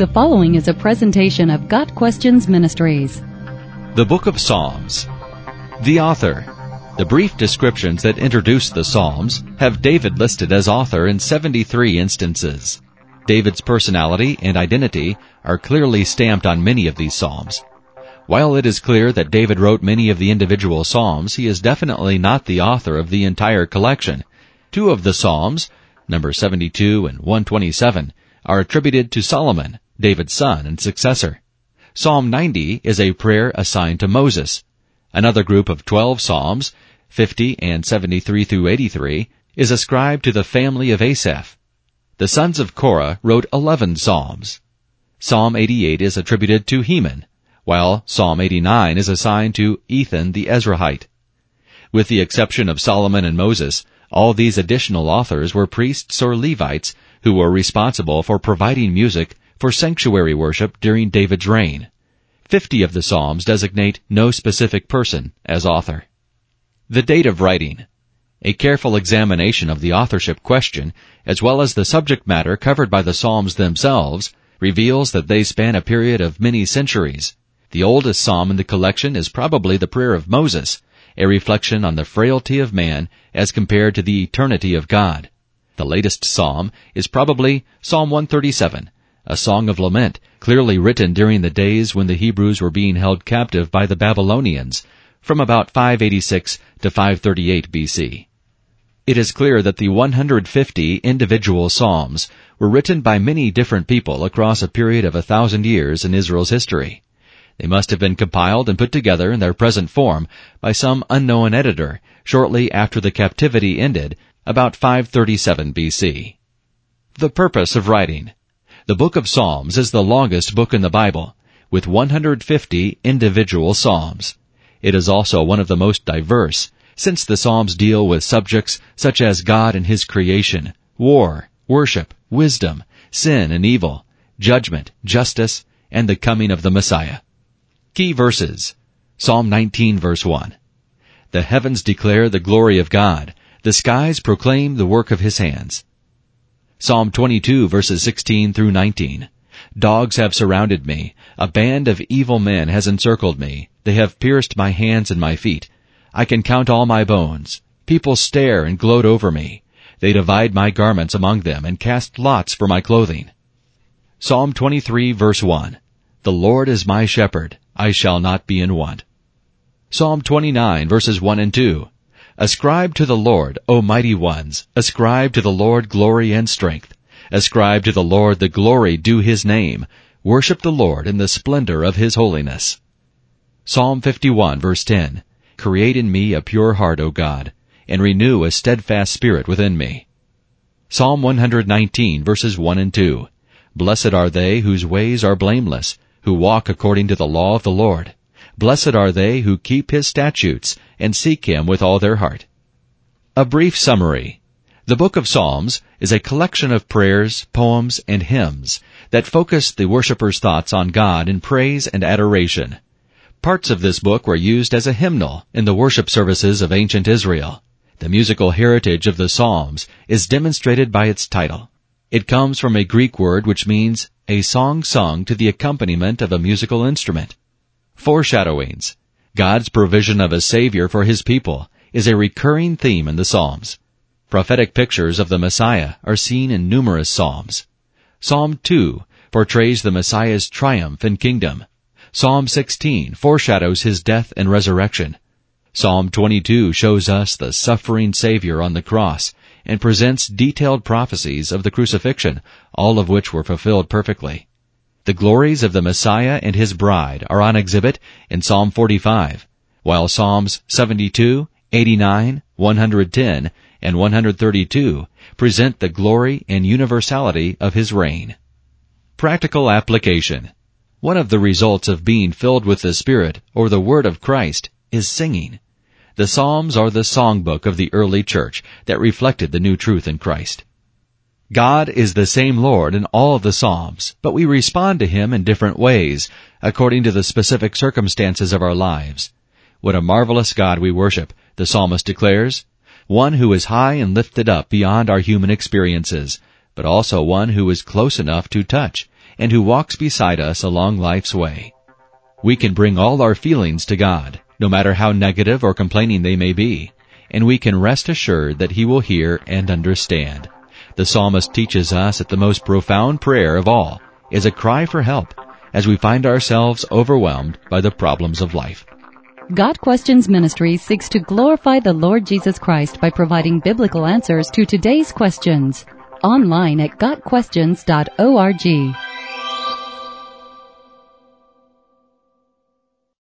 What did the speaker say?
The following is a presentation of Got Questions Ministries. The Book of Psalms. The author. The brief descriptions that introduce the Psalms have David listed as author in 73 instances. David's personality and identity are clearly stamped on many of these Psalms. While it is clear that David wrote many of the individual Psalms, he is definitely not the author of the entire collection. Two of the Psalms, number 72 and 127, are attributed to Solomon, David's son and successor. Psalm 90 is a prayer assigned to Moses. Another group of 12 psalms, 50 and 73 through 83, is ascribed to the family of Asaph. The sons of Korah wrote 11 psalms. Psalm 88 is attributed to Heman, while Psalm 89 is assigned to Ethan the Ezrahite. With the exception of Solomon and Moses, all these additional authors were priests or Levites who were responsible for providing music for sanctuary worship during David's reign. Fifty of the Psalms designate no specific person as author. The date of writing. A careful examination of the authorship question, as well as the subject matter covered by the Psalms themselves, reveals that they span a period of many centuries. The oldest psalm in the collection is probably the prayer of Moses, a reflection on the frailty of man as compared to the eternity of God. The latest psalm is probably Psalm 137, a song of lament, clearly written during the days when the Hebrews were being held captive by the Babylonians, from about 586 to 538 BC. It is clear that the 150 individual psalms were written by many different people across a period of a thousand years in Israel's history. They must have been compiled and put together in their present form by some unknown editor shortly after the captivity ended about 537 BC. The purpose of writing. The book of Psalms is the longest book in the Bible, with 150 individual psalms. It is also one of the most diverse, since the Psalms deal with subjects such as God and His creation, war, worship, wisdom, sin and evil, judgment, justice, and the coming of the Messiah. Key verses. Psalm 19 verse 1. The heavens declare the glory of God. The skies proclaim the work of His hands. Psalm 22 verses 16 through 19. Dogs have surrounded me. A band of evil men has encircled me. They have pierced my hands and my feet. I can count all my bones. People stare and gloat over me. They divide my garments among them and cast lots for my clothing. Psalm 23 verse 1. The Lord is my shepherd. I shall not be in want. Psalm 29 verses 1 and 2. Ascribe to the Lord, O mighty ones, ascribe to the Lord glory and strength. Ascribe to the Lord the glory due his name. Worship the Lord in the splendor of his holiness. Psalm 51 verse 10. Create in me a pure heart, O God, and renew a steadfast spirit within me. Psalm 119 verses 1 and 2. Blessed are they whose ways are blameless, who walk according to the law of the Lord. Blessed are they who keep his statutes and seek him with all their heart. A brief summary. The book of Psalms is a collection of prayers, poems, and hymns that focus the worshipper's thoughts on God in praise and adoration. Parts of this book were used as a hymnal in the worship services of ancient Israel. The musical heritage of the Psalms is demonstrated by its title. It comes from a Greek word which means a song sung to the accompaniment of a musical instrument. Foreshadowings. God's provision of a Savior for His people is a recurring theme in the Psalms. Prophetic pictures of the Messiah are seen in numerous Psalms. Psalm 2 portrays the Messiah's triumph and kingdom. Psalm 16 foreshadows His death and resurrection. Psalm 22 shows us the suffering Savior on the cross and presents detailed prophecies of the crucifixion, all of which were fulfilled perfectly. The glories of the Messiah and his bride are on exhibit in Psalm 45, while Psalms 72, 89, 110, and 132 present the glory and universality of his reign. Practical application. One of the results of being filled with the Spirit or the Word of Christ is singing. The Psalms are the songbook of the early church that reflected the new truth in Christ. God is the same Lord in all of the Psalms, but we respond to Him in different ways, according to the specific circumstances of our lives. What a marvelous God we worship, the psalmist declares. One who is high and lifted up beyond our human experiences, but also one who is close enough to touch, and who walks beside us along life's way. We can bring all our feelings to God, no matter how negative or complaining they may be, and we can rest assured that He will hear and understand. The psalmist teaches us that the most profound prayer of all is a cry for help as we find ourselves overwhelmed by the problems of life. Got Questions Ministry seeks to glorify the Lord Jesus Christ by providing biblical answers to today's questions. Online at GotQuestions.org.